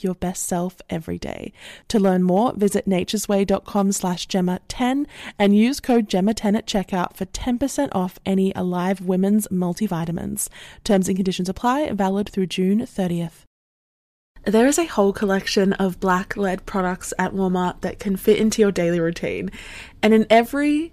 like your best self every day. To learn more, visit naturesway.com slash Gemma10 and use code Gemma10 at checkout for 10% off any Alive Women's multivitamins. Terms and conditions apply, valid through June 30th. There is a whole collection of black led products at Walmart that can fit into your daily routine. And in every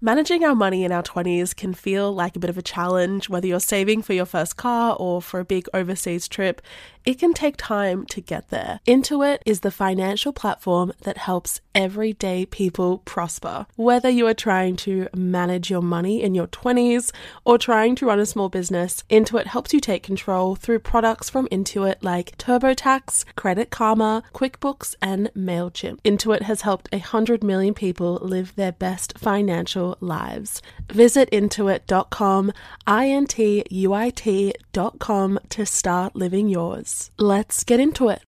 Managing our money in our 20s can feel like a bit of a challenge, whether you're saving for your first car or for a big overseas trip. It can take time to get there. Intuit is the financial platform that helps everyday people prosper. Whether you are trying to manage your money in your 20s or trying to run a small business, Intuit helps you take control through products from Intuit like TurboTax, Credit Karma, QuickBooks, and MailChimp. Intuit has helped 100 million people live their best financial lives. Visit intuit.com, I N T U I T.com to start living yours. Let's get into it.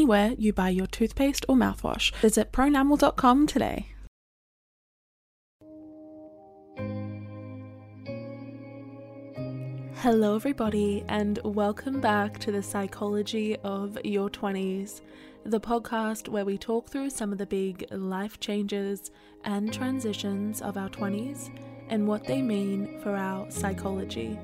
anywhere you buy your toothpaste or mouthwash. Visit pronamel.com today. Hello, everybody, and welcome back to the Psychology of Your 20s, the podcast where we talk through some of the big life changes and transitions of our 20s and what they mean for our psychology.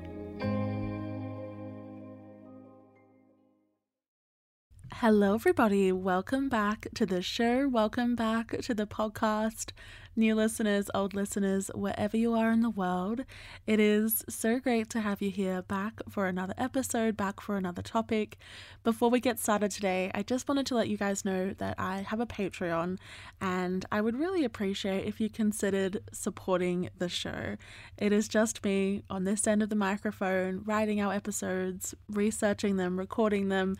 Hello, everybody. Welcome back to the show. Welcome back to the podcast. New listeners, old listeners, wherever you are in the world, it is so great to have you here back for another episode, back for another topic. Before we get started today, I just wanted to let you guys know that I have a Patreon and I would really appreciate if you considered supporting the show. It is just me on this end of the microphone, writing our episodes, researching them, recording them,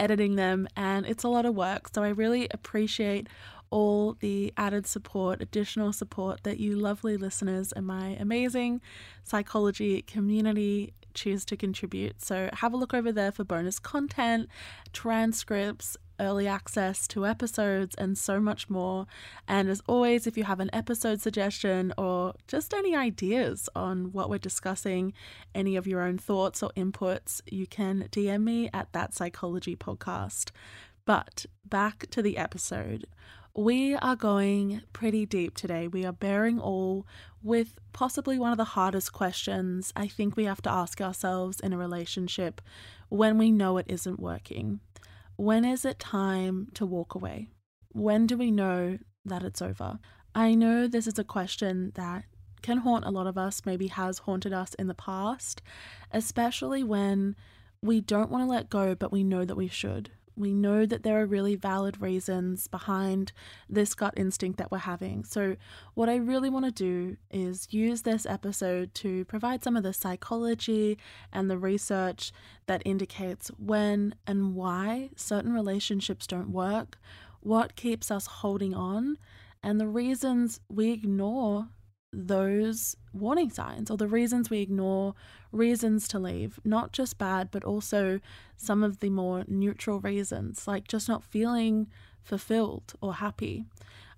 editing them, and it's a lot of work. So I really appreciate all the added support, additional support that you lovely listeners and my amazing psychology community choose to contribute. So have a look over there for bonus content, transcripts, early access to episodes, and so much more. And as always, if you have an episode suggestion or just any ideas on what we're discussing, any of your own thoughts or inputs, you can DM me at that psychology podcast. But back to the episode. We are going pretty deep today. We are bearing all with possibly one of the hardest questions I think we have to ask ourselves in a relationship when we know it isn't working. When is it time to walk away? When do we know that it's over? I know this is a question that can haunt a lot of us, maybe has haunted us in the past, especially when we don't want to let go, but we know that we should. We know that there are really valid reasons behind this gut instinct that we're having. So, what I really want to do is use this episode to provide some of the psychology and the research that indicates when and why certain relationships don't work, what keeps us holding on, and the reasons we ignore those warning signs or the reasons we ignore reasons to leave, not just bad, but also some of the more neutral reasons, like just not feeling fulfilled or happy.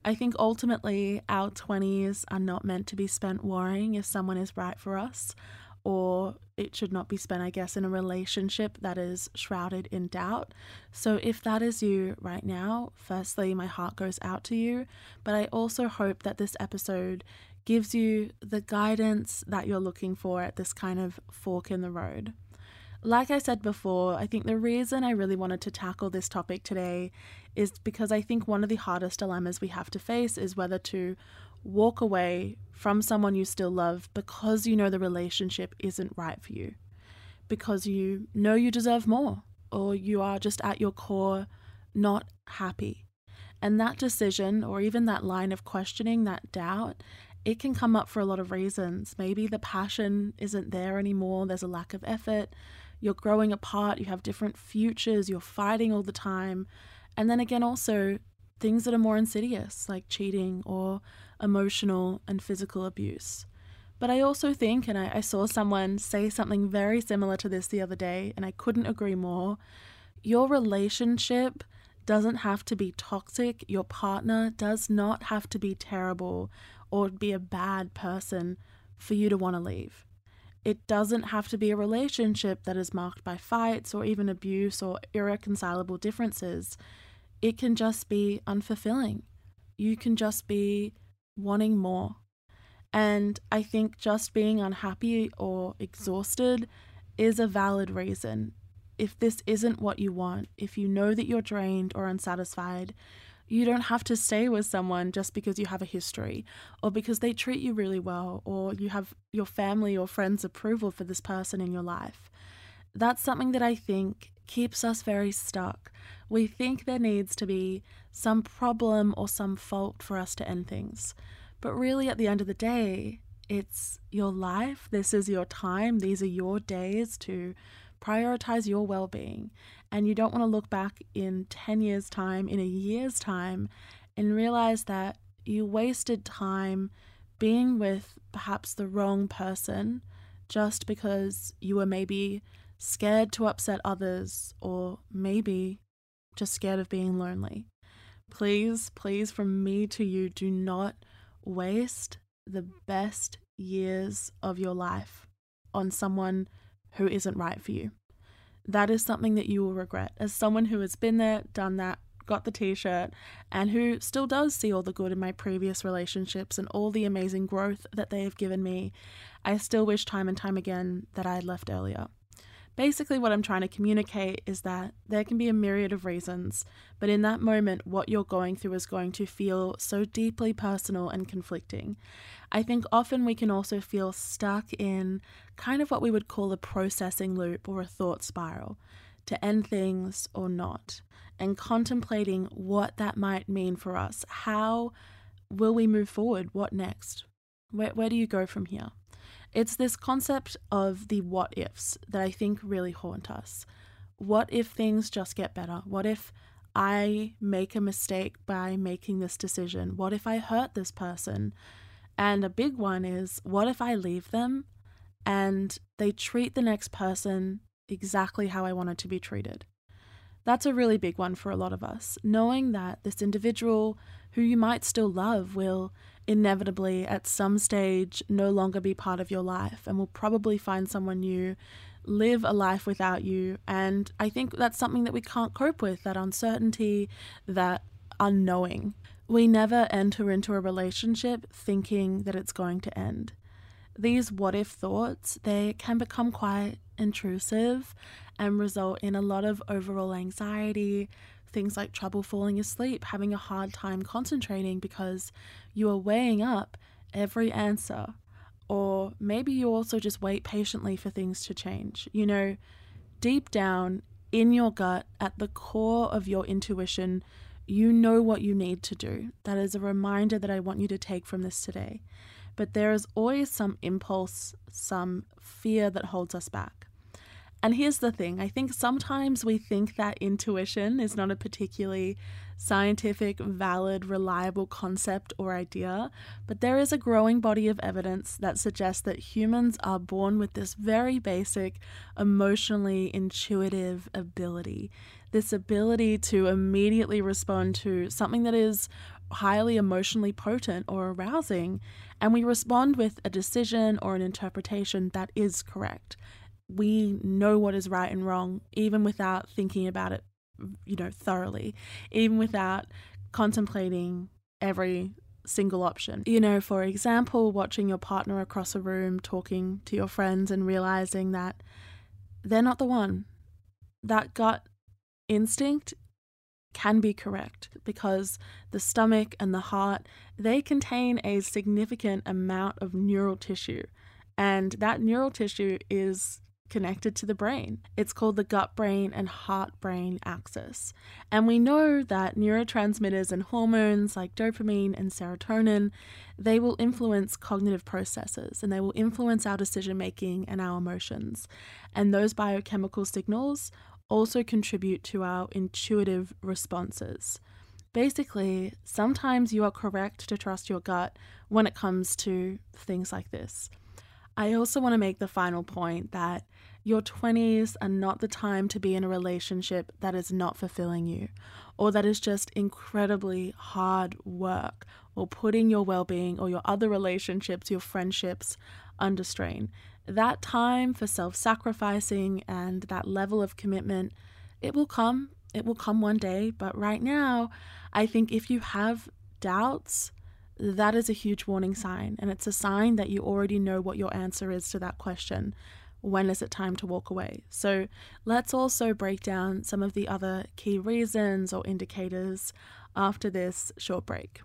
I think ultimately our 20s are not meant to be spent worrying if someone is right for us, or it should not be spent, I guess, in a relationship that is shrouded in doubt. So, if that is you right now, firstly, my heart goes out to you, but I also hope that this episode gives you the guidance that you're looking for at this kind of fork in the road. Like I said before, I think the reason I really wanted to tackle this topic today is because I think one of the hardest dilemmas we have to face is whether to walk away from someone you still love because you know the relationship isn't right for you, because you know you deserve more, or you are just at your core not happy. And that decision, or even that line of questioning, that doubt, it can come up for a lot of reasons. Maybe the passion isn't there anymore, there's a lack of effort, you're growing apart, you have different futures, you're fighting all the time. And then again, also things that are more insidious, like cheating or emotional and physical abuse. But I also think, and I, I, saw someone say something very similar to this the other day, and I couldn't agree more. Your relationship doesn't have to be toxic. Your partner does not have to be terrible or be a bad person for you to want to leave. It doesn't have to be a relationship that is marked by fights or even abuse or irreconcilable differences. It can just be unfulfilling. You can just be wanting more. And I think just being unhappy or exhausted is a valid reason. If this isn't what you want, if you know that you're drained or unsatisfied, you don't have to stay with someone just because you have a history or because they treat you really well or you have your family or friends' approval for this person in your life. That's something that I think keeps us very stuck. We think there needs to be some problem or some fault for us to end things. But really, at the end of the day, it's your life. This is your time. These are your days to prioritize your well being. And you don't want to look back in 10 years' time, in a year's time, and realize that you wasted time being with perhaps the wrong person just because you were maybe scared to upset others or maybe just scared of being lonely. Please, please, from me to you, do not waste the best years of your life on someone who isn't right for you. That is something that you will regret. As someone who has been there, done that, got the t shirt, and who still does see all the good in my previous relationships and all the amazing growth that they have given me, I still wish time and time again that I had left earlier. Basically, what I'm trying to communicate is that there can be a myriad of reasons, but in that moment, what you're going through is going to feel so deeply personal and conflicting. I think often we can also feel stuck in kind of what we would call a processing loop or a thought spiral to end things or not, and contemplating what that might mean for us. How will we move forward? What next? Where, where do you go from here? It's this concept of the what ifs that I think really haunt us. What if things just get better? What if I make a mistake by making this decision? What if I hurt this person? And a big one is what if I leave them and they treat the next person exactly how I wanted to be treated? That's a really big one for a lot of us, knowing that this individual who you might still love will inevitably at some stage no longer be part of your life and will probably find someone new, live a life without you. And I think that's something that we can't cope with that uncertainty, that unknowing. We never enter into a relationship thinking that it's going to end. These what if thoughts, they can become quite intrusive and result in a lot of overall anxiety, things like trouble falling asleep, having a hard time concentrating because you are weighing up every answer. Or maybe you also just wait patiently for things to change. You know, deep down in your gut, at the core of your intuition, you know what you need to do. That is a reminder that I want you to take from this today. But there is always some impulse, some fear that holds us back. And here's the thing I think sometimes we think that intuition is not a particularly scientific, valid, reliable concept or idea, but there is a growing body of evidence that suggests that humans are born with this very basic, emotionally intuitive ability this ability to immediately respond to something that is highly emotionally potent or arousing, and we respond with a decision or an interpretation that is correct. We know what is right and wrong, even without thinking about it, you know, thoroughly, even without contemplating every single option. You know, for example, watching your partner across a room talking to your friends and realizing that they're not the one. That gut instinct can be correct because the stomach and the heart they contain a significant amount of neural tissue and that neural tissue is connected to the brain. It's called the gut brain and heart brain axis. And we know that neurotransmitters and hormones like dopamine and serotonin, they will influence cognitive processes and they will influence our decision making and our emotions. And those biochemical signals also contribute to our intuitive responses. Basically, sometimes you are correct to trust your gut when it comes to things like this. I also want to make the final point that your 20s are not the time to be in a relationship that is not fulfilling you or that is just incredibly hard work or putting your well being or your other relationships, your friendships under strain. That time for self sacrificing and that level of commitment, it will come. It will come one day. But right now, I think if you have doubts, that is a huge warning sign. And it's a sign that you already know what your answer is to that question. When is it time to walk away? So let's also break down some of the other key reasons or indicators after this short break.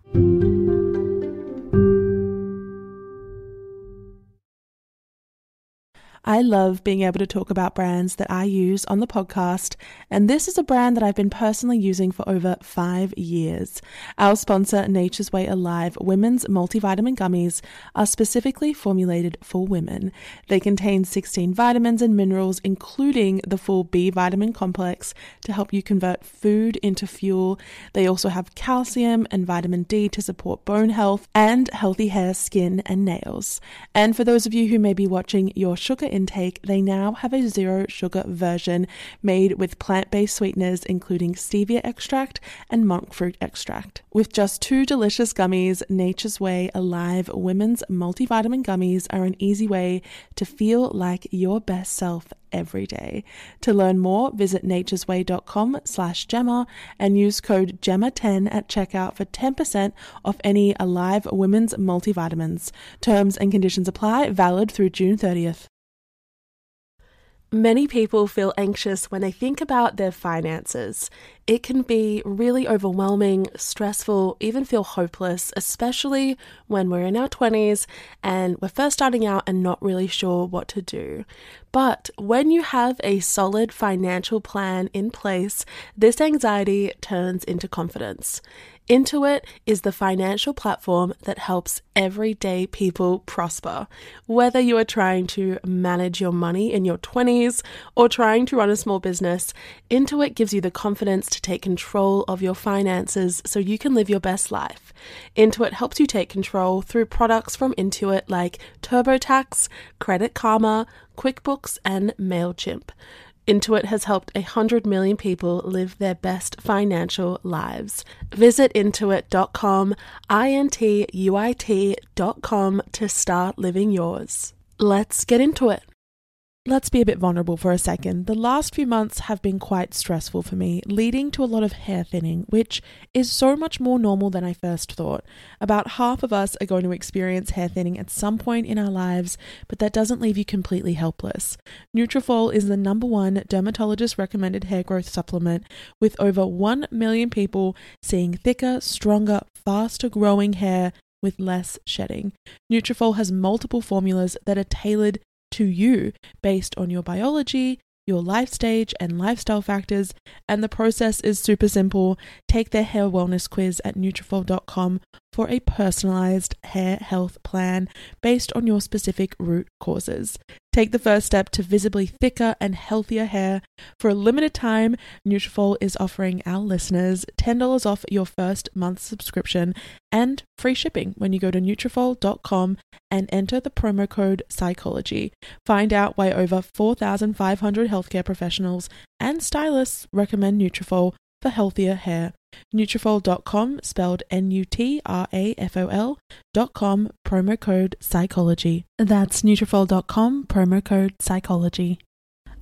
I love being able to talk about brands that I use on the podcast, and this is a brand that I've been personally using for over five years. Our sponsor, Nature's Way Alive Women's Multivitamin Gummies, are specifically formulated for women. They contain 16 vitamins and minerals, including the full B vitamin complex, to help you convert food into fuel. They also have calcium and vitamin D to support bone health and healthy hair, skin, and nails. And for those of you who may be watching your sugar intake, they now have a zero sugar version made with plant based sweeteners, including stevia extract and monk fruit extract. With just two delicious gummies, Nature's Way Alive Women's Multivitamin Gummies are an easy way to feel like your best self every day. To learn more, visit naturesway.com slash Gemma and use code GEMMA10 at checkout for 10% off any Alive Women's multivitamins. Terms and conditions apply, valid through June 30th. Many people feel anxious when they think about their finances. It can be really overwhelming, stressful, even feel hopeless, especially when we're in our 20s and we're first starting out and not really sure what to do. But when you have a solid financial plan in place, this anxiety turns into confidence. Intuit is the financial platform that helps everyday people prosper. Whether you are trying to manage your money in your 20s or trying to run a small business, Intuit gives you the confidence to take control of your finances so you can live your best life. Intuit helps you take control through products from Intuit like TurboTax, Credit Karma, QuickBooks, and MailChimp. Intuit has helped 100 million people live their best financial lives. Visit intuit.com, I N T U I T.com to start living yours. Let's get into it. Let's be a bit vulnerable for a second. The last few months have been quite stressful for me, leading to a lot of hair thinning, which is so much more normal than I first thought. About half of us are going to experience hair thinning at some point in our lives, but that doesn't leave you completely helpless. Nutrafol is the number one dermatologist recommended hair growth supplement, with over 1 million people seeing thicker, stronger, faster growing hair with less shedding. Nutrafol has multiple formulas that are tailored to you based on your biology, your life stage, and lifestyle factors. And the process is super simple. Take their hair wellness quiz at Nutrafol.com for a personalized hair health plan based on your specific root causes. Take the first step to visibly thicker and healthier hair. For a limited time, Nutrafol is offering our listeners $10 off your first month subscription and free shipping when you go to Nutrafol.com and enter the promo code psychology. Find out why over 4,500 healthcare professionals and stylists recommend Nutrafol for healthier hair. Nutrafol.com, spelled N-U-T-R-A-F-O-L dot com, promo code psychology. That's Nutrafol.com, promo code psychology.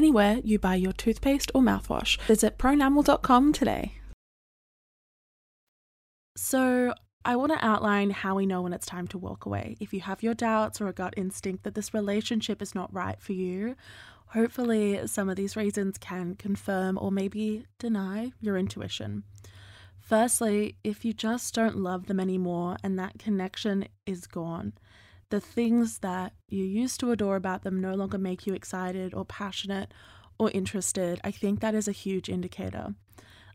anywhere you buy your toothpaste or mouthwash. Visit pronamel.com today. So, I want to outline how we know when it's time to walk away. If you have your doubts or a gut instinct that this relationship is not right for you, hopefully some of these reasons can confirm or maybe deny your intuition. Firstly, if you just don't love them anymore and that connection is gone, the things that you used to adore about them no longer make you excited or passionate or interested, I think that is a huge indicator.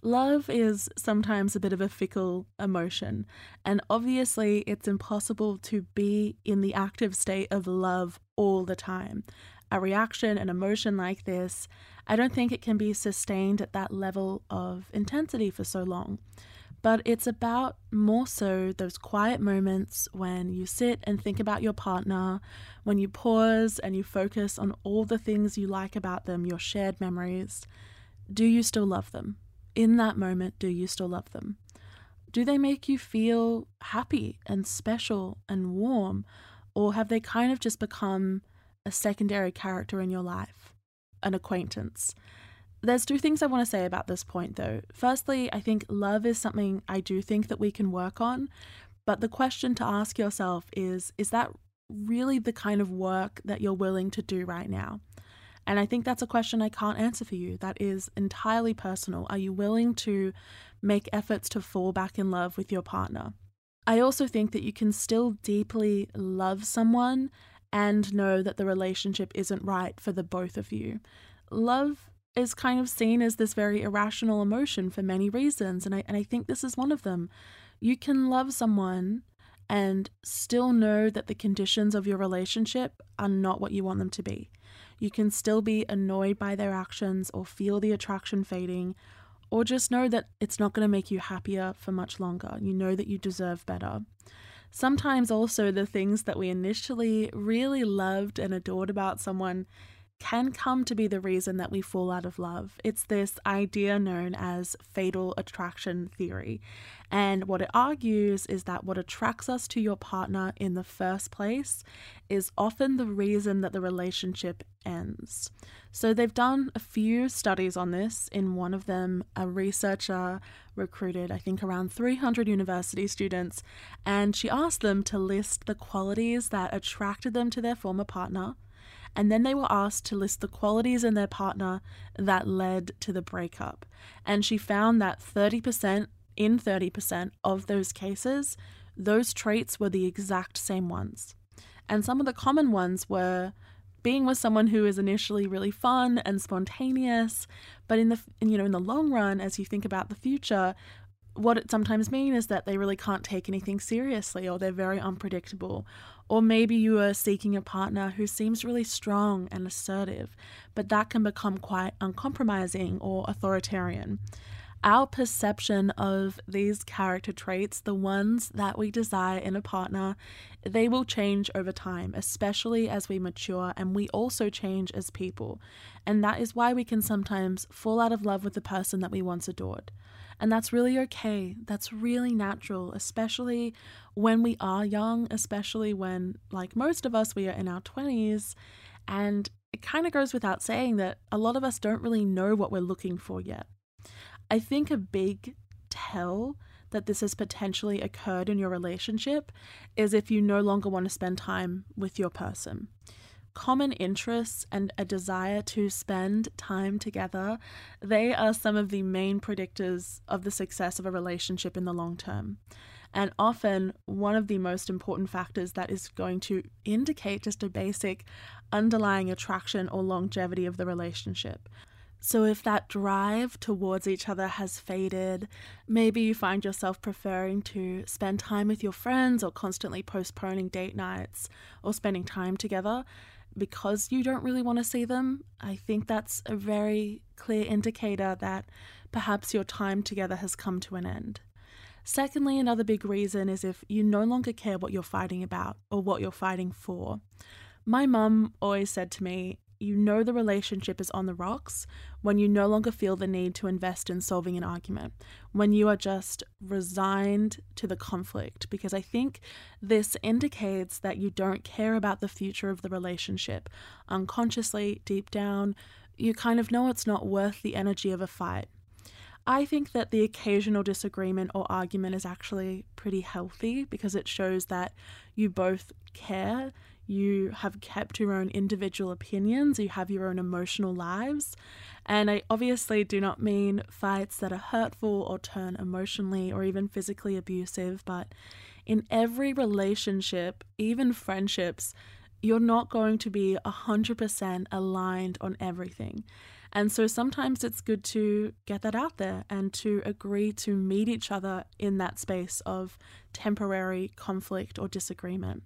Love is sometimes a bit of a fickle emotion, and obviously, it's impossible to be in the active state of love all the time. A reaction, an emotion like this, I don't think it can be sustained at that level of intensity for so long but it's about more so those quiet moments when you sit and think about your partner, when you pause and you focus on all the things you like about them, your shared memories. Do you still love them? In that moment, do you still love them? Do they make you feel happy and special and warm? Or have they kind of just become a secondary character in your life, an acquaintance? There's two things I want to say about this point, though. Firstly, I think love is something I do think that we can work on, but the question to ask yourself is is that really the kind of work that you're willing to do right now? And I think that's a question I can't answer for you. That is entirely personal. Are you willing to make efforts to fall back in love with your partner? I also think that you can still deeply love someone and know that the relationship isn't right for the both of you. Love is kind of seen as this very irrational emotion for many reasons. And I, and I think this is one of them. You can love someone and still know that the conditions of your relationship are not what you want them to be. You can still be annoyed by their actions or feel the attraction fading, or just know that it's not going to make you happier for much longer. You know that you deserve better. Sometimes, also, the things that we initially really loved and adored about someone can come to be the reason that we fall out of love. It's this idea known as fatal attraction theory. And what it argues is that what attracts us to your partner in the first place is often the reason that the relationship ends. So they've done a few studies on this. In one of them, a researcher recruited, I think, around 300 university students, and she asked them to list the qualities that attracted them to their former partner and then they were asked to list the qualities in their partner that led to the breakup. And she found that 30%, in 30% of those cases, those traits were the exact same ones. And some of the common ones were being with someone who is initially really fun and spontaneous, but in the you know in the long run as you think about the future, what it sometimes means is that they really can't take anything seriously or they're very unpredictable. Or maybe you are seeking a partner who seems really strong and assertive, but that can become quite uncompromising or authoritarian. Our perception of these character traits, the ones that we desire in a partner, they will change over time, especially as we mature and we also change as people. And that is why we can sometimes fall out of love with the person that we once adored. And that's really okay. That's really natural, especially when we are young, especially when, like most of us, we are in our 20s. And it kind of goes without saying that a lot of us don't really know what we're looking for yet. I think a big tell that this has potentially occurred in your relationship is if you no longer want to spend time with your person. Common interests and a desire to spend time together, they are some of the main predictors of the success of a relationship in the long term. And often, one of the most important factors that is going to indicate just a basic underlying attraction or longevity of the relationship. So, if that drive towards each other has faded, maybe you find yourself preferring to spend time with your friends or constantly postponing date nights or spending time together because you don't really want to see them, I think that's a very clear indicator that perhaps your time together has come to an end. Secondly, another big reason is if you no longer care what you're fighting about or what you're fighting for. My mum always said to me, you know the relationship is on the rocks when you no longer feel the need to invest in solving an argument, when you are just resigned to the conflict. Because I think this indicates that you don't care about the future of the relationship. Unconsciously, deep down, you kind of know it's not worth the energy of a fight. I think that the occasional disagreement or argument is actually pretty healthy because it shows that you both care, you have kept your own individual opinions, you have your own emotional lives. And I obviously do not mean fights that are hurtful or turn emotionally or even physically abusive, but in every relationship, even friendships, you're not going to be 100% aligned on everything. And so sometimes it's good to get that out there and to agree to meet each other in that space of temporary conflict or disagreement.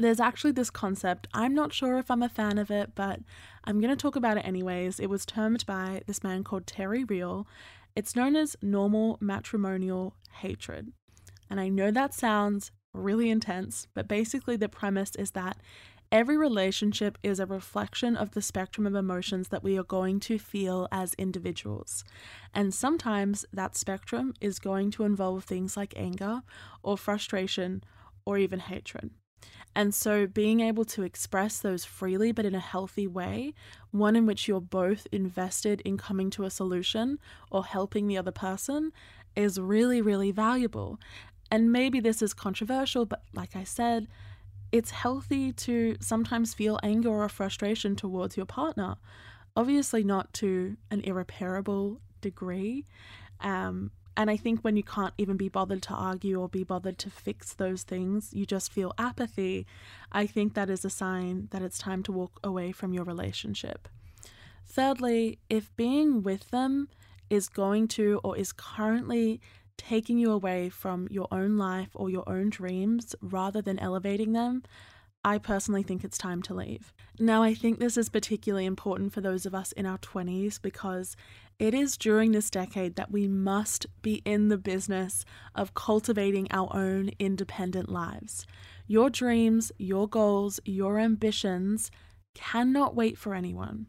There's actually this concept. I'm not sure if I'm a fan of it, but I'm going to talk about it anyways. It was termed by this man called Terry Real. It's known as normal matrimonial hatred. And I know that sounds really intense, but basically the premise is that Every relationship is a reflection of the spectrum of emotions that we are going to feel as individuals. And sometimes that spectrum is going to involve things like anger or frustration or even hatred. And so, being able to express those freely but in a healthy way, one in which you're both invested in coming to a solution or helping the other person, is really, really valuable. And maybe this is controversial, but like I said, it's healthy to sometimes feel anger or frustration towards your partner. Obviously, not to an irreparable degree. Um, and I think when you can't even be bothered to argue or be bothered to fix those things, you just feel apathy. I think that is a sign that it's time to walk away from your relationship. Thirdly, if being with them is going to or is currently taking you away from your own life or your own dreams rather than elevating them, I personally think it's time to leave. Now, I think this is particularly important for those of us in our 20s because it is during this decade that we must be in the business of cultivating our own independent lives. Your dreams, your goals, your ambitions cannot wait for anyone,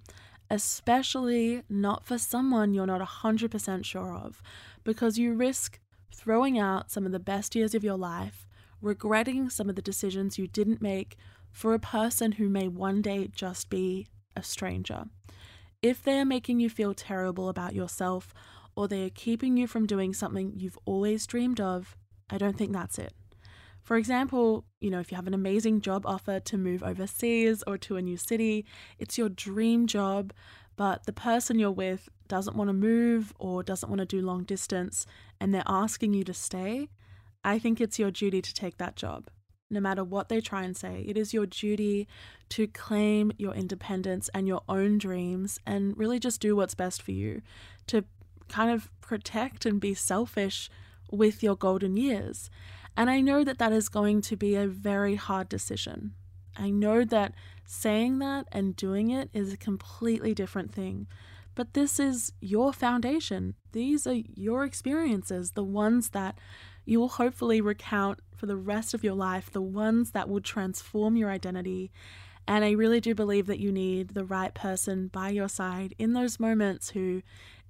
especially not for someone you're not 100% sure of because you risk throwing out some of the best years of your life, regretting some of the decisions you didn't make for a person who may one day just be a stranger. If they are making you feel terrible about yourself or they are keeping you from doing something you've always dreamed of, I don't think that's it. For example, you know, if you have an amazing job offer to move overseas or to a new city, it's your dream job, but the person you're with doesn't want to move or doesn't want to do long distance and they're asking you to stay, I think it's your duty to take that job. No matter what they try and say, it is your duty to claim your independence and your own dreams and really just do what's best for you, to kind of protect and be selfish with your golden years. And I know that that is going to be a very hard decision. I know that saying that and doing it is a completely different thing. But this is your foundation. These are your experiences, the ones that you will hopefully recount for the rest of your life, the ones that will transform your identity. And I really do believe that you need the right person by your side in those moments who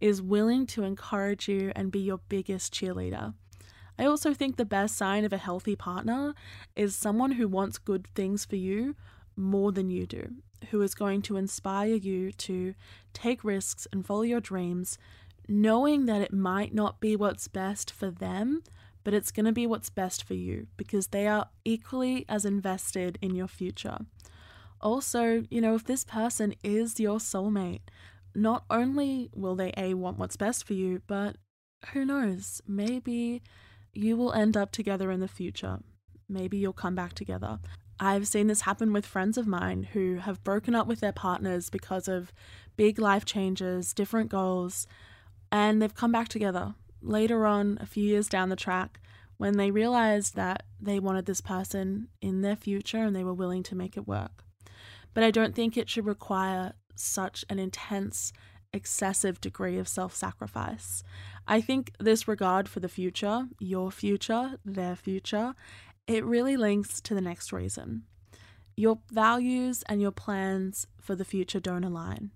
is willing to encourage you and be your biggest cheerleader. I also think the best sign of a healthy partner is someone who wants good things for you more than you do, who is going to inspire you to take risks and follow your dreams, knowing that it might not be what's best for them, but it's going to be what's best for you because they are equally as invested in your future. Also, you know, if this person is your soulmate, not only will they A, want what's best for you, but who knows, maybe you will end up together in the future. Maybe you'll come back together. I've seen this happen with friends of mine who have broken up with their partners because of big life changes, different goals, and they've come back together later on, a few years down the track, when they realized that they wanted this person in their future and they were willing to make it work. But I don't think it should require such an intense, excessive degree of self sacrifice. I think this regard for the future, your future, their future, it really links to the next reason. Your values and your plans for the future don't align.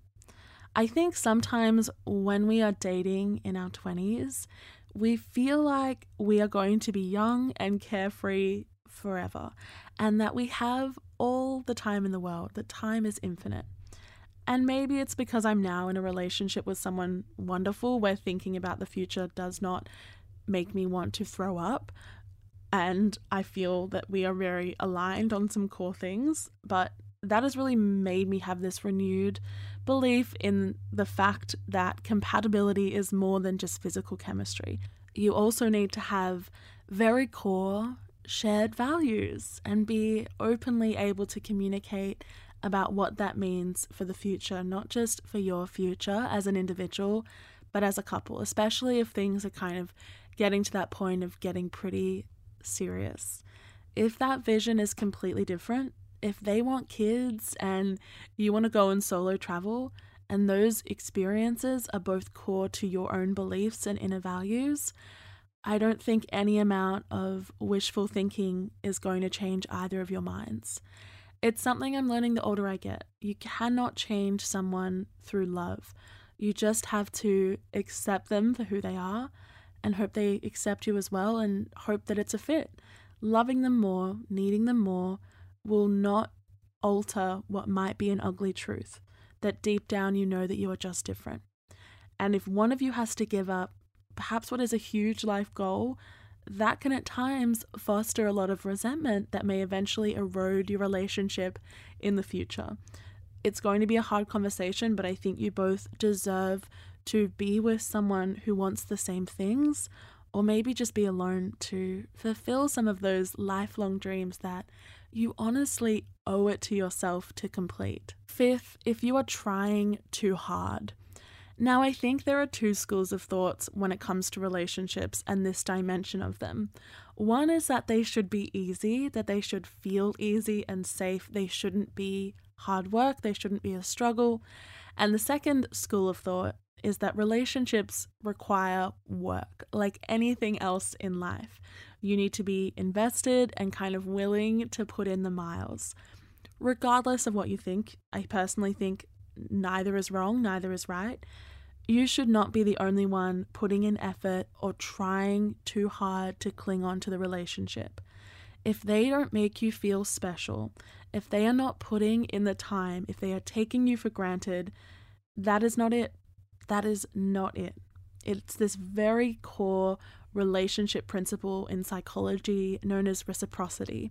I think sometimes when we are dating in our 20s, we feel like we are going to be young and carefree forever, and that we have all the time in the world, that time is infinite. And maybe it's because I'm now in a relationship with someone wonderful where thinking about the future does not make me want to throw up. And I feel that we are very aligned on some core things. But that has really made me have this renewed belief in the fact that compatibility is more than just physical chemistry. You also need to have very core shared values and be openly able to communicate about what that means for the future, not just for your future as an individual, but as a couple, especially if things are kind of getting to that point of getting pretty serious. If that vision is completely different, if they want kids and you want to go and solo travel, and those experiences are both core to your own beliefs and inner values, I don't think any amount of wishful thinking is going to change either of your minds. It's something I'm learning the older I get. You cannot change someone through love. You just have to accept them for who they are and hope they accept you as well and hope that it's a fit. Loving them more, needing them more, will not alter what might be an ugly truth that deep down you know that you are just different. And if one of you has to give up perhaps what is a huge life goal that can at times foster a lot of resentment that may eventually erode your relationship in the future. It's going to be a hard conversation, but I think you both deserve to be with someone who wants the same things, or maybe just be alone to fulfill some of those lifelong dreams that you honestly owe it to yourself to complete. Fifth, if you are trying too hard, now, I think there are two schools of thoughts when it comes to relationships and this dimension of them. One is that they should be easy, that they should feel easy and safe, they shouldn't be hard work, they shouldn't be a struggle. And the second school of thought is that relationships require work, like anything else in life. You need to be invested and kind of willing to put in the miles. Regardless of what you think, I personally think neither is wrong, neither is right. You should not be the only one putting in effort or trying too hard to cling on to the relationship. If they don't make you feel special, if they are not putting in the time, if they are taking you for granted, that is not it. That is not it. It's this very core relationship principle in psychology known as reciprocity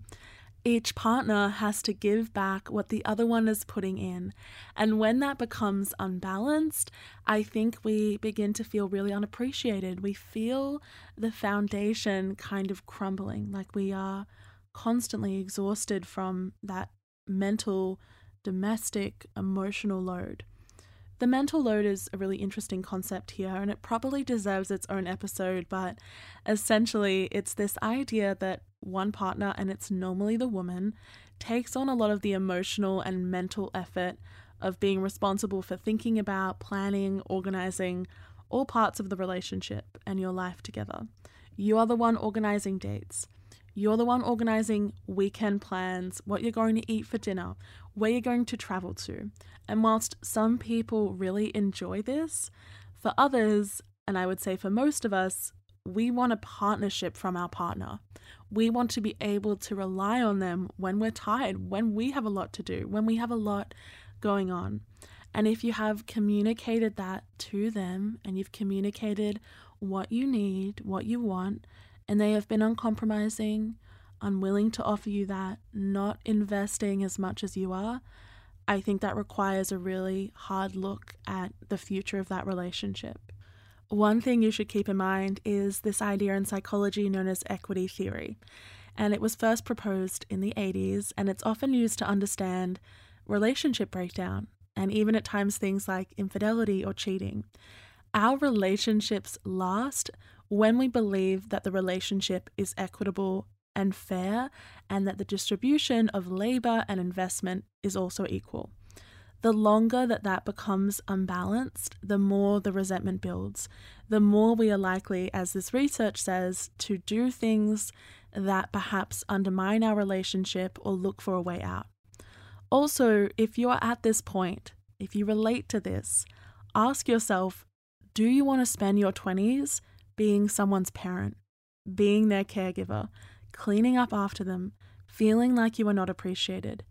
each partner has to give back what the other one is putting in. And when that becomes unbalanced, I think we begin to feel really unappreciated. We feel the foundation kind of crumbling, like we are constantly exhausted from that mental, domestic, emotional load. The mental load is a really interesting concept here, and it probably deserves its own episode, but essentially, it's this idea that one partner, and it's normally the woman, takes on a lot of the emotional and mental effort of being responsible for thinking about, planning, organizing all parts of the relationship and your life together. You are the one organizing dates. You're the one organizing weekend plans, what you're going to eat for dinner, where you're going to travel to. And whilst some people really enjoy this, for others, and I would say for most of us, we want a partnership from our partner. We want to be able to rely on them when we're tired, when we have a lot to do, when we have a lot going on. And if you have communicated that to them and you've communicated what you need, what you want, and they have been uncompromising, unwilling to offer you that, not investing as much as you are, I think that requires a really hard look at the future of that relationship. One thing you should keep in mind is this idea in psychology known as equity theory. And it was first proposed in the 80s, and it's often used to understand relationship breakdown and even at times things like infidelity or cheating. Our relationships last when we believe that the relationship is equitable and fair, and that the distribution of labor and investment is also equal. The longer that that becomes unbalanced, the more the resentment builds. The more we are likely, as this research says, to do things that perhaps undermine our relationship or look for a way out. Also, if you are at this point, if you relate to this, ask yourself do you want to spend your 20s being someone's parent, being their caregiver, cleaning up after them, feeling like you are not appreciated.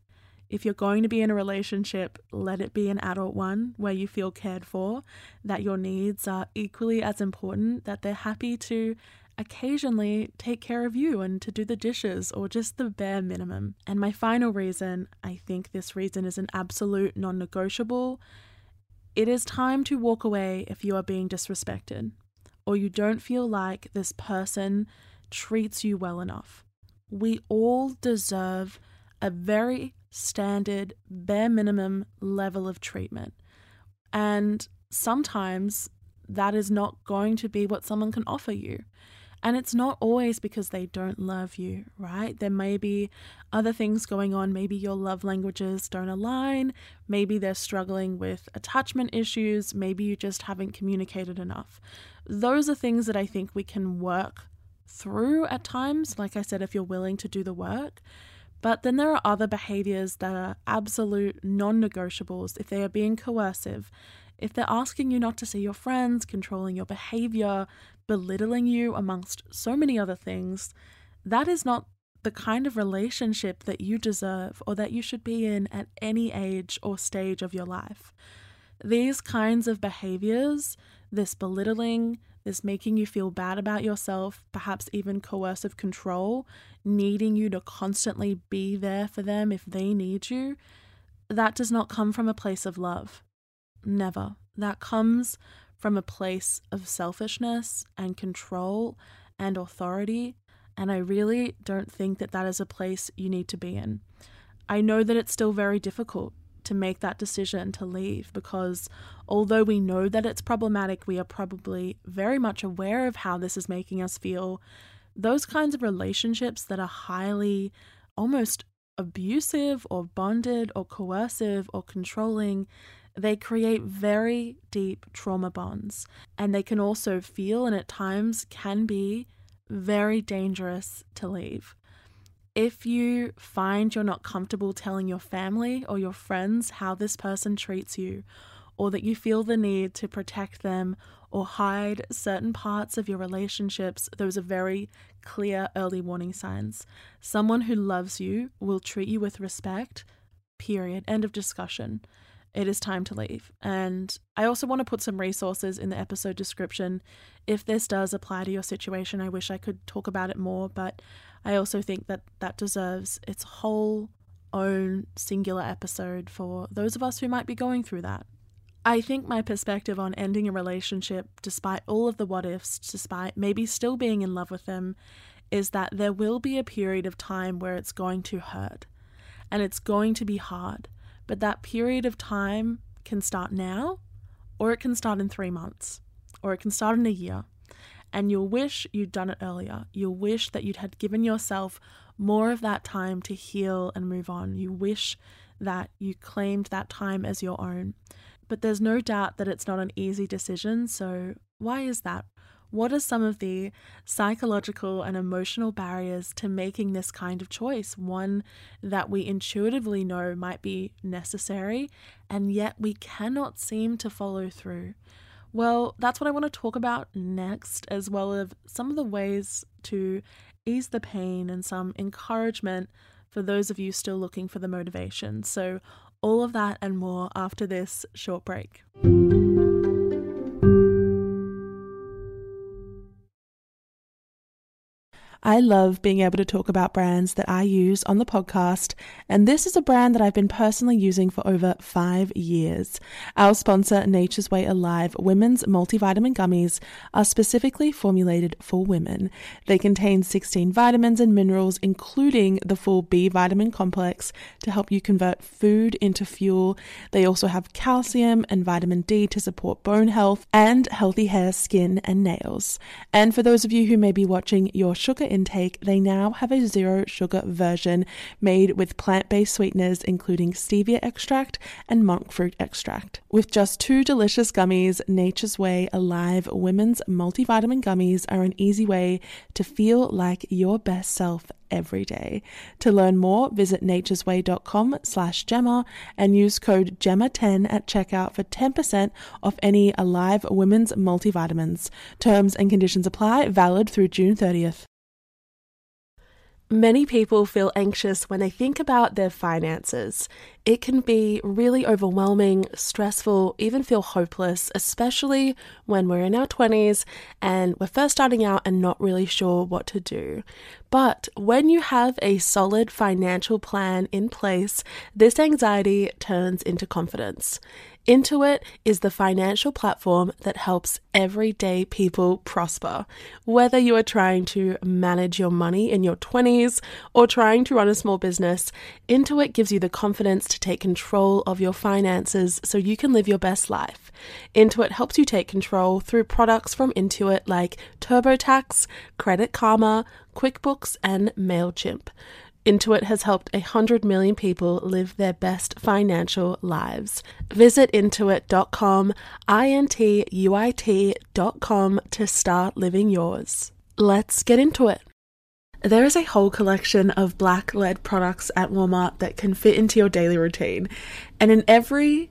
If you're going to be in a relationship, let it be an adult one where you feel cared for, that your needs are equally as important, that they're happy to occasionally take care of you and to do the dishes or just the bare minimum. And my final reason, I think this reason is an absolute non negotiable. It is time to walk away if you are being disrespected or you don't feel like this person treats you well enough. We all deserve a very standard, bare minimum level of treatment. And sometimes that is not going to be what someone can offer you. And it's not always because they don't love you, right? There may be other things going on. Maybe your love languages don't align. Maybe they're struggling with attachment issues. Maybe you just haven't communicated enough. Those are things that I think we can work through at times, like I said, if you're willing to do the work. But then there are other behaviors that are absolute non negotiables if they are being coercive, if they're asking you not to see your friends, controlling your behavior, belittling you, amongst so many other things, that is not the kind of relationship that you deserve or that you should be in at any age or stage of your life. These kinds of behaviors, this belittling, this making you feel bad about yourself, perhaps even coercive control, needing you to constantly be there for them if they need you, that does not come from a place of love. Never. That comes from a place of selfishness and control and authority. And I really don't think that that is a place you need to be in. I know that it's still very difficult to make that decision to leave because although we know that it's problematic, we are probably very much aware of how this is making us feel. Those kinds of relationships that are highly almost abusive or bonded or coercive or controlling, they create very deep trauma bonds. And they can also feel and at times can be very dangerous to leave. If you find you're not comfortable telling your family or your friends how this person treats you, or that you feel the need to protect them or hide certain parts of your relationships, those are very clear early warning signs. Someone who loves you will treat you with respect, period. End of discussion. It is time to leave. And I also want to put some resources in the episode description. If this does apply to your situation, I wish I could talk about it more, but I also think that that deserves its whole own singular episode for those of us who might be going through that. I think my perspective on ending a relationship, despite all of the what ifs, despite maybe still being in love with them, is that there will be a period of time where it's going to hurt and it's going to be hard. But that period of time can start now, or it can start in three months, or it can start in a year and you'll wish you'd done it earlier. You'll wish that you'd had given yourself more of that time to heal and move on. You wish that you claimed that time as your own. But there's no doubt that it's not an easy decision. So, why is that? What are some of the psychological and emotional barriers to making this kind of choice? One that we intuitively know might be necessary, and yet we cannot seem to follow through. Well, that's what I want to talk about next, as well as some of the ways to ease the pain and some encouragement for those of you still looking for the motivation. So, all of that and more after this short break. I love being able to talk about brands that I use on the podcast, and this is a brand that I've been personally using for over five years. Our sponsor, Nature's Way Alive Women's Multivitamin Gummies, are specifically formulated for women. They contain 16 vitamins and minerals, including the full B vitamin complex, to help you convert food into fuel. They also have calcium and vitamin D to support bone health and healthy hair, skin, and nails. And for those of you who may be watching your sugar intake, they now have a zero sugar version made with plant based sweeteners, including stevia extract and monk fruit extract. With just two delicious gummies, Nature's Way Alive Women's Multivitamin Gummies are an easy way to feel like your best self every day. To learn more, visit naturesway.com slash Gemma and use code GEMMA10 at checkout for 10% off any Alive Women's multivitamins. Terms and conditions apply, valid through June 30th. Many people feel anxious when they think about their finances. It can be really overwhelming, stressful, even feel hopeless, especially when we're in our 20s and we're first starting out and not really sure what to do. But when you have a solid financial plan in place, this anxiety turns into confidence. Intuit is the financial platform that helps everyday people prosper. Whether you are trying to manage your money in your 20s or trying to run a small business, Intuit gives you the confidence to take control of your finances so you can live your best life. Intuit helps you take control through products from Intuit like TurboTax, Credit Karma, QuickBooks, and MailChimp. Intuit has helped 100 million people live their best financial lives. Visit intuit.com, I N T U I T.com to start living yours. Let's get into it. There is a whole collection of black led products at Walmart that can fit into your daily routine. And in every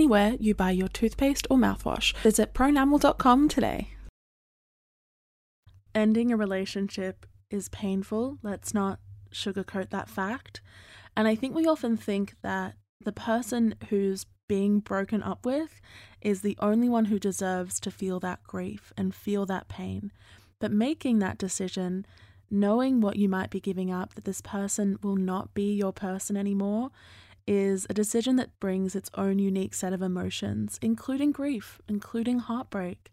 anywhere you buy your toothpaste or mouthwash. Visit pronamel.com today. Ending a relationship is painful. Let's not sugarcoat that fact. And I think we often think that the person who's being broken up with is the only one who deserves to feel that grief and feel that pain. But making that decision, knowing what you might be giving up, that this person will not be your person anymore, is a decision that brings its own unique set of emotions, including grief, including heartbreak.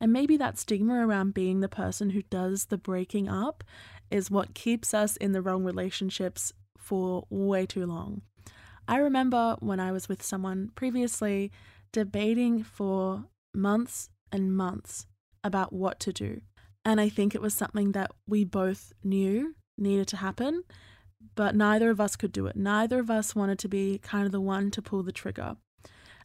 And maybe that stigma around being the person who does the breaking up is what keeps us in the wrong relationships for way too long. I remember when I was with someone previously debating for months and months about what to do. And I think it was something that we both knew needed to happen but neither of us could do it. Neither of us wanted to be kind of the one to pull the trigger.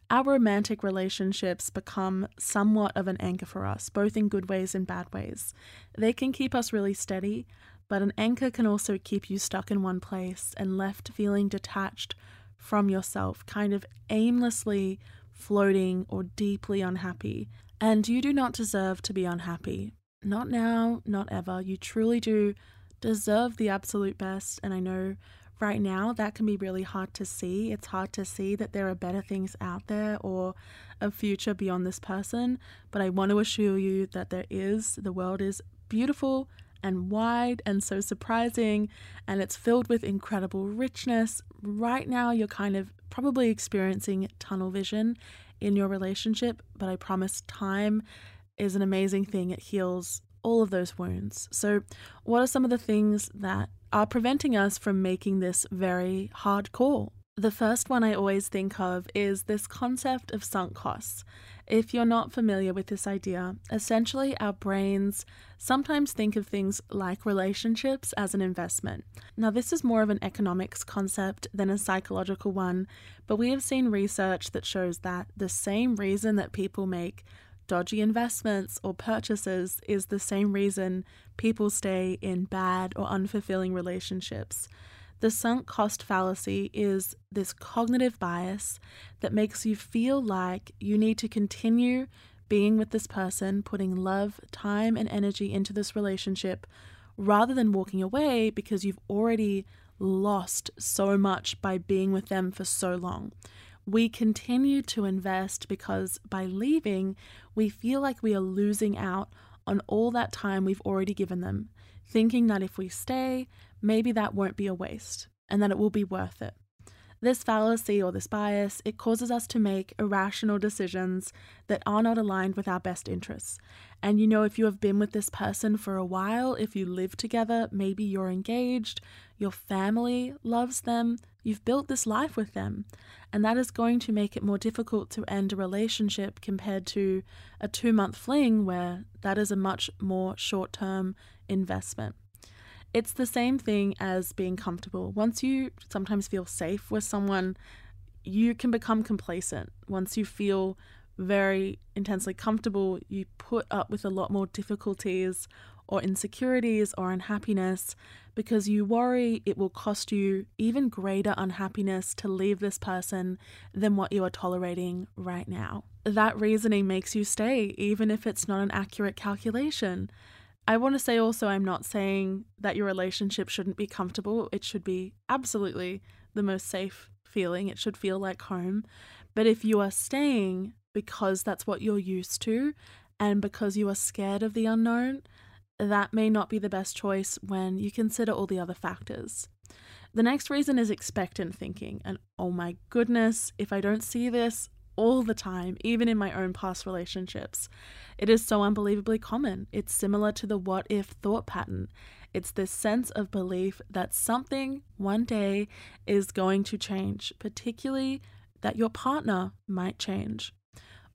Our romantic relationships become somewhat of an anchor for us, both in good ways and bad ways. They can keep us really steady, but an anchor can also keep you stuck in one place and left feeling detached from yourself, kind of aimlessly floating or deeply unhappy. And you do not deserve to be unhappy. Not now, not ever. You truly do deserve the absolute best. And I know right now that can be really hard to see. It's hard to see that there are better things out there or a future beyond this person. But I want to assure you that there is. The world is beautiful and wide and so surprising, and it's filled with incredible richness. Right now, you're kind of probably experiencing tunnel vision in your relationship, but I promise time is an amazing thing. It heals all of those wounds. So, what are some of the things that are preventing us from making this very hard call? The first one I always think of is this concept of sunk costs. If you're not familiar with this idea, essentially our brains sometimes think of things like relationships as an investment. Now, this is more of an economics concept than a psychological one, but we have seen research that shows that the same reason that people make dodgy investments or purchases is the same reason people stay in bad or unfulfilling relationships. The sunk cost fallacy is this cognitive bias that makes you feel like you need to continue being with this person, putting love, time, and energy into this relationship rather than walking away because you've already lost so much by being with them for so long. We continue to invest because by leaving, we feel like we are losing out on all that time we've already given them, thinking that if we stay, maybe that won't be a waste and that it will be worth it. This fallacy or this bias, it causes us to make irrational decisions that are not aligned with our best interests. And you know, if you have been with this person for a while, if you live together, maybe you're engaged, your family loves them, you've built this life with them. And that is going to make it more difficult to end a relationship compared to a two month fling, where that is a much more short term investment. It's the same thing as being comfortable. Once you sometimes feel safe with someone, you can become complacent. Once you feel very intensely comfortable, you put up with a lot more difficulties or insecurities or unhappiness because you worry it will cost you even greater unhappiness to leave this person than what you are tolerating right now. That reasoning makes you stay, even if it's not an accurate calculation. I want to say also, I'm not saying that your relationship shouldn't be comfortable. It should be absolutely the most safe feeling. It should feel like home. But if you are staying because that's what you're used to and because you are scared of the unknown, that may not be the best choice when you consider all the other factors. The next reason is expectant thinking. And oh my goodness, if I don't see this, all the time, even in my own past relationships. It is so unbelievably common. It's similar to the what if thought pattern. It's this sense of belief that something one day is going to change, particularly that your partner might change.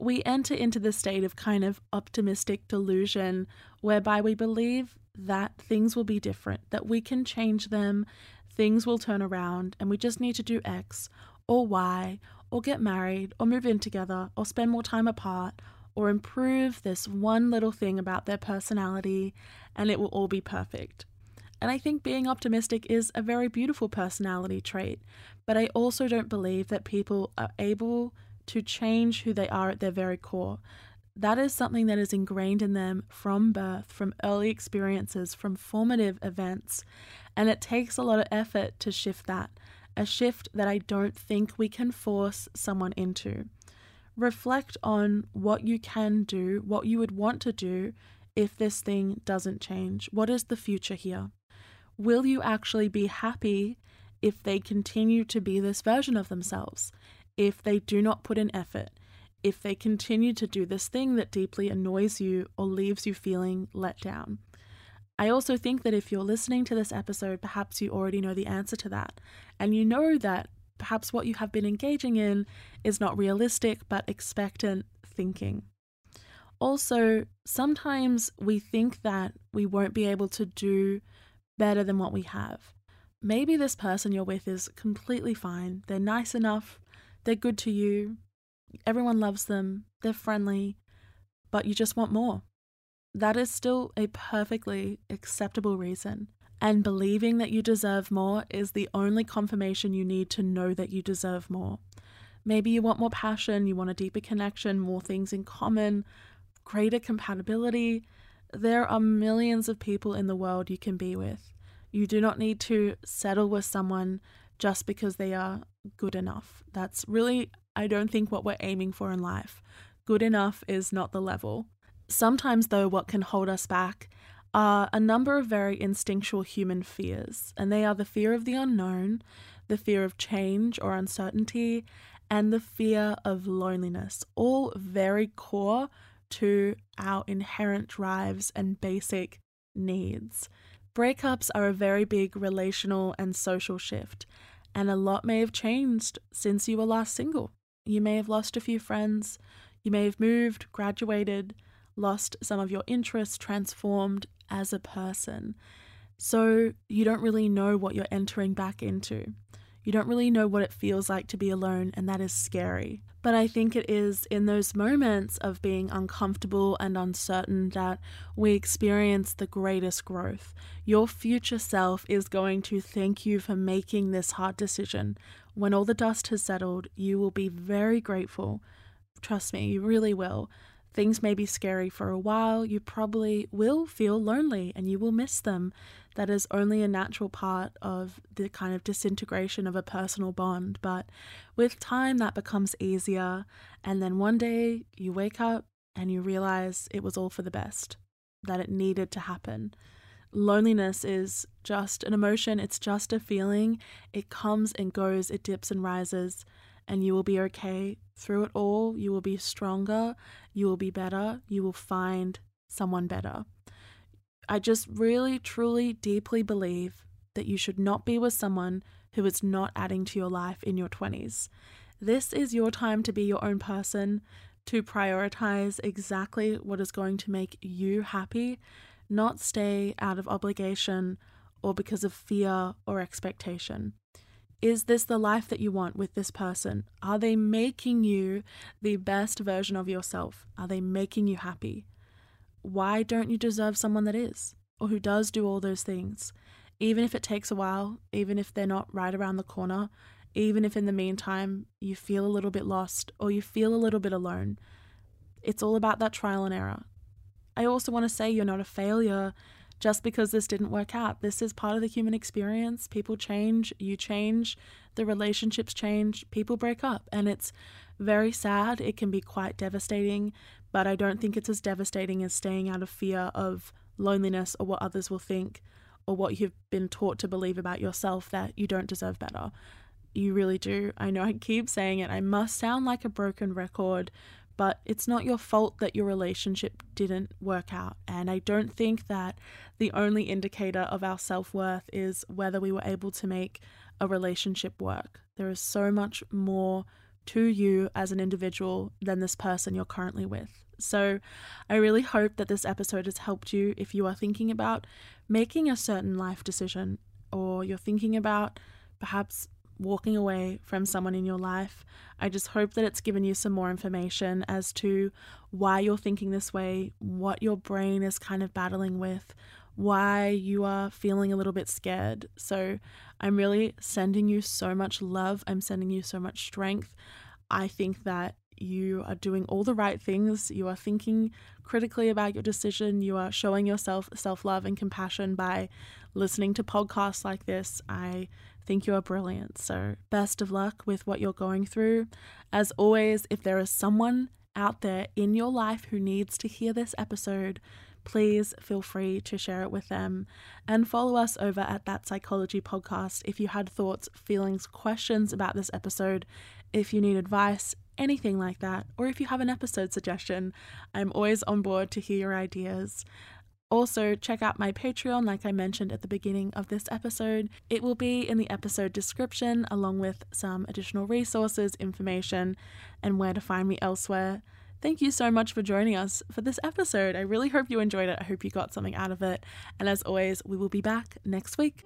We enter into the state of kind of optimistic delusion whereby we believe that things will be different, that we can change them, things will turn around, and we just need to do X or Y or get married, or move in together, or spend more time apart, or improve this one little thing about their personality, and it will all be perfect. And I think being optimistic is a very beautiful personality trait, but I also don't believe that people are able to change who they are at their very core. That is something that is ingrained in them from birth, from early experiences, from formative events, and it takes a lot of effort to shift that a shift that I don't think we can force someone into. Reflect on what you can do, what you would want to do if this thing doesn't change. What is the future here? Will you actually be happy if they continue to be this version of themselves? If they do not put in effort? If they continue to do this thing that deeply annoys you or leaves you feeling let down? I also think that if you're listening to this episode, perhaps you already know the answer to that. And you know that perhaps what you have been engaging in is not realistic, but expectant thinking. Also, sometimes we think that we won't be able to do better than what we have. Maybe this person you're with is completely fine. They're nice enough, they're good to you, everyone loves them, they're friendly, but you just want more. That is still a perfectly acceptable reason. And believing that you deserve more is the only confirmation you need to know that you deserve more. Maybe you want more passion, you want a deeper connection, more things in common, greater compatibility. There are millions of people in the world you can be with. You do not need to settle with someone just because they are good enough. That's really, I don't think, what we're aiming for in life. Good enough is not the level. Sometimes, though, what can hold us back are a number of very instinctual human fears, and they are the fear of the unknown, the fear of change or uncertainty, and the fear of loneliness, all very core to our inherent drives and basic needs. Breakups are a very big relational and social shift, and a lot may have changed since you were last single. You may have lost a few friends, you may have moved, graduated, lost some of your interests, transformed as a person. So you don't really know what you're entering back into. You don't really know what it feels like to be alone, and that is scary. But I think it is in those moments of being uncomfortable and uncertain that we experience the greatest growth. Your future self is going to thank you for making this hard decision. When all the dust has settled, you will be very grateful. Trust me, you really will. Things may be scary for a while. You probably will feel lonely and you will miss them. That is only a natural part of the kind of disintegration of a personal bond. But with time, that becomes easier. And then one day you wake up and you realize it was all for the best, that it needed to happen. Loneliness is just an emotion, it's just a feeling. It comes and goes, it dips and rises and you will be okay through it all. You will be stronger, you will be better, you will find someone better. I just really, truly, deeply believe that you should not be with someone who is not adding to your life in your 20s. This is your time to be your own person, to prioritize exactly what is going to make you happy, not stay out of obligation or because of fear or expectation. Is this the life that you want with this person? Are they making you the best version of yourself? Are they making you happy? Why don't you deserve someone that is, or who does do all those things? Even if it takes a while, even if they're not right around the corner, even if in the meantime you feel a little bit lost or you feel a little bit alone, it's all about that trial and error. I also want to say you're not a failure just because this didn't work out. This is part of the human experience. People change, you change, the relationships change, people break up, and it's very sad. It can be quite devastating, but I don't think it's as devastating as staying out of fear of loneliness or what others will think or what you've been taught to believe about yourself that you don't deserve better. You really do. I know I keep saying it. I must sound like a broken record, but it's not your fault that your relationship didn't work out. And I don't think that the only indicator of our self worth is whether we were able to make a relationship work. There is so much more to you as an individual than this person you're currently with. So, I really hope that this episode has helped you if you are thinking about making a certain life decision or you're thinking about perhaps walking away from someone in your life. I just hope that it's given you some more information as to why you're thinking this way, what your brain is kind of battling with, why you are feeling a little bit scared. So, I'm really sending you so much love. I'm sending you so much strength. I think that you are doing all the right things. You are thinking critically about your decision. You are showing yourself self love and compassion by listening to podcasts like this. I think you are brilliant. So, best of luck with what you're going through. As always, if there is someone out there in your life who needs to hear this episode, please feel free to share it with them and follow us over at That Psychology Podcast if you had thoughts, feelings, questions about this episode, if you need advice, anything like that, or if you have an episode suggestion. I'm always on board to hear your ideas. Also, check out my Patreon, like I mentioned at the beginning of this episode. It will be in the episode description, along with some additional resources, information, and where to find me elsewhere. Thank you so much for joining us for this episode. I really hope you enjoyed it. I hope you got something out of it. And as always, we will be back next week.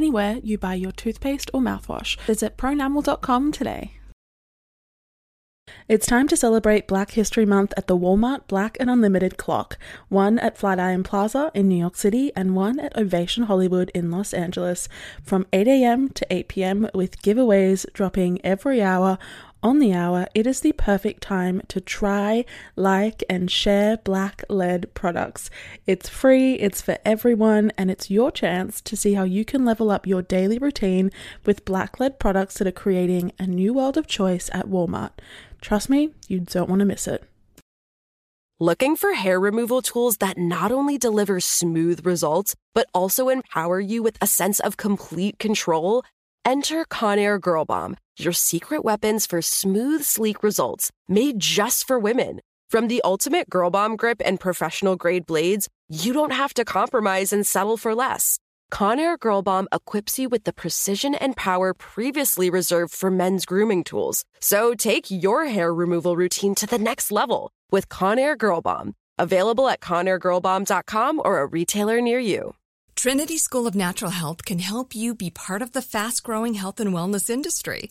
anywhere you buy your toothpaste or mouthwash. Visit pronamel.com today. It's time to celebrate Black History Month at the Walmart Black and Unlimited Clock, one at Flatiron Plaza in New York City and one at Ovation Hollywood in Los Angeles, from 8 a.m. to 8 p.m., with giveaways dropping every hour on the hour, it is the perfect time to try, like, and share black led products. It's free, it's for everyone, and it's your chance to see how you can level up your daily routine with black led products that are creating a new world of choice at Walmart. Trust me, you don't want to miss it. Looking for hair removal tools that not only deliver smooth results, but also empower you with a sense of complete control? Enter Conair Girl Bomb your secret weapons for smooth, sleek results made just for women. From the ultimate Girl Bomb grip and professional grade blades, you don't have to compromise and settle for less. Conair Girl Bomb equips you with the precision and power previously reserved for men's grooming tools. So take your hair removal routine to the next level with Conair Girl Bomb. Available at ConairGirlBomb.com or a retailer near you. Trinity School of Natural Health can help you be part of the fast growing health and wellness industry.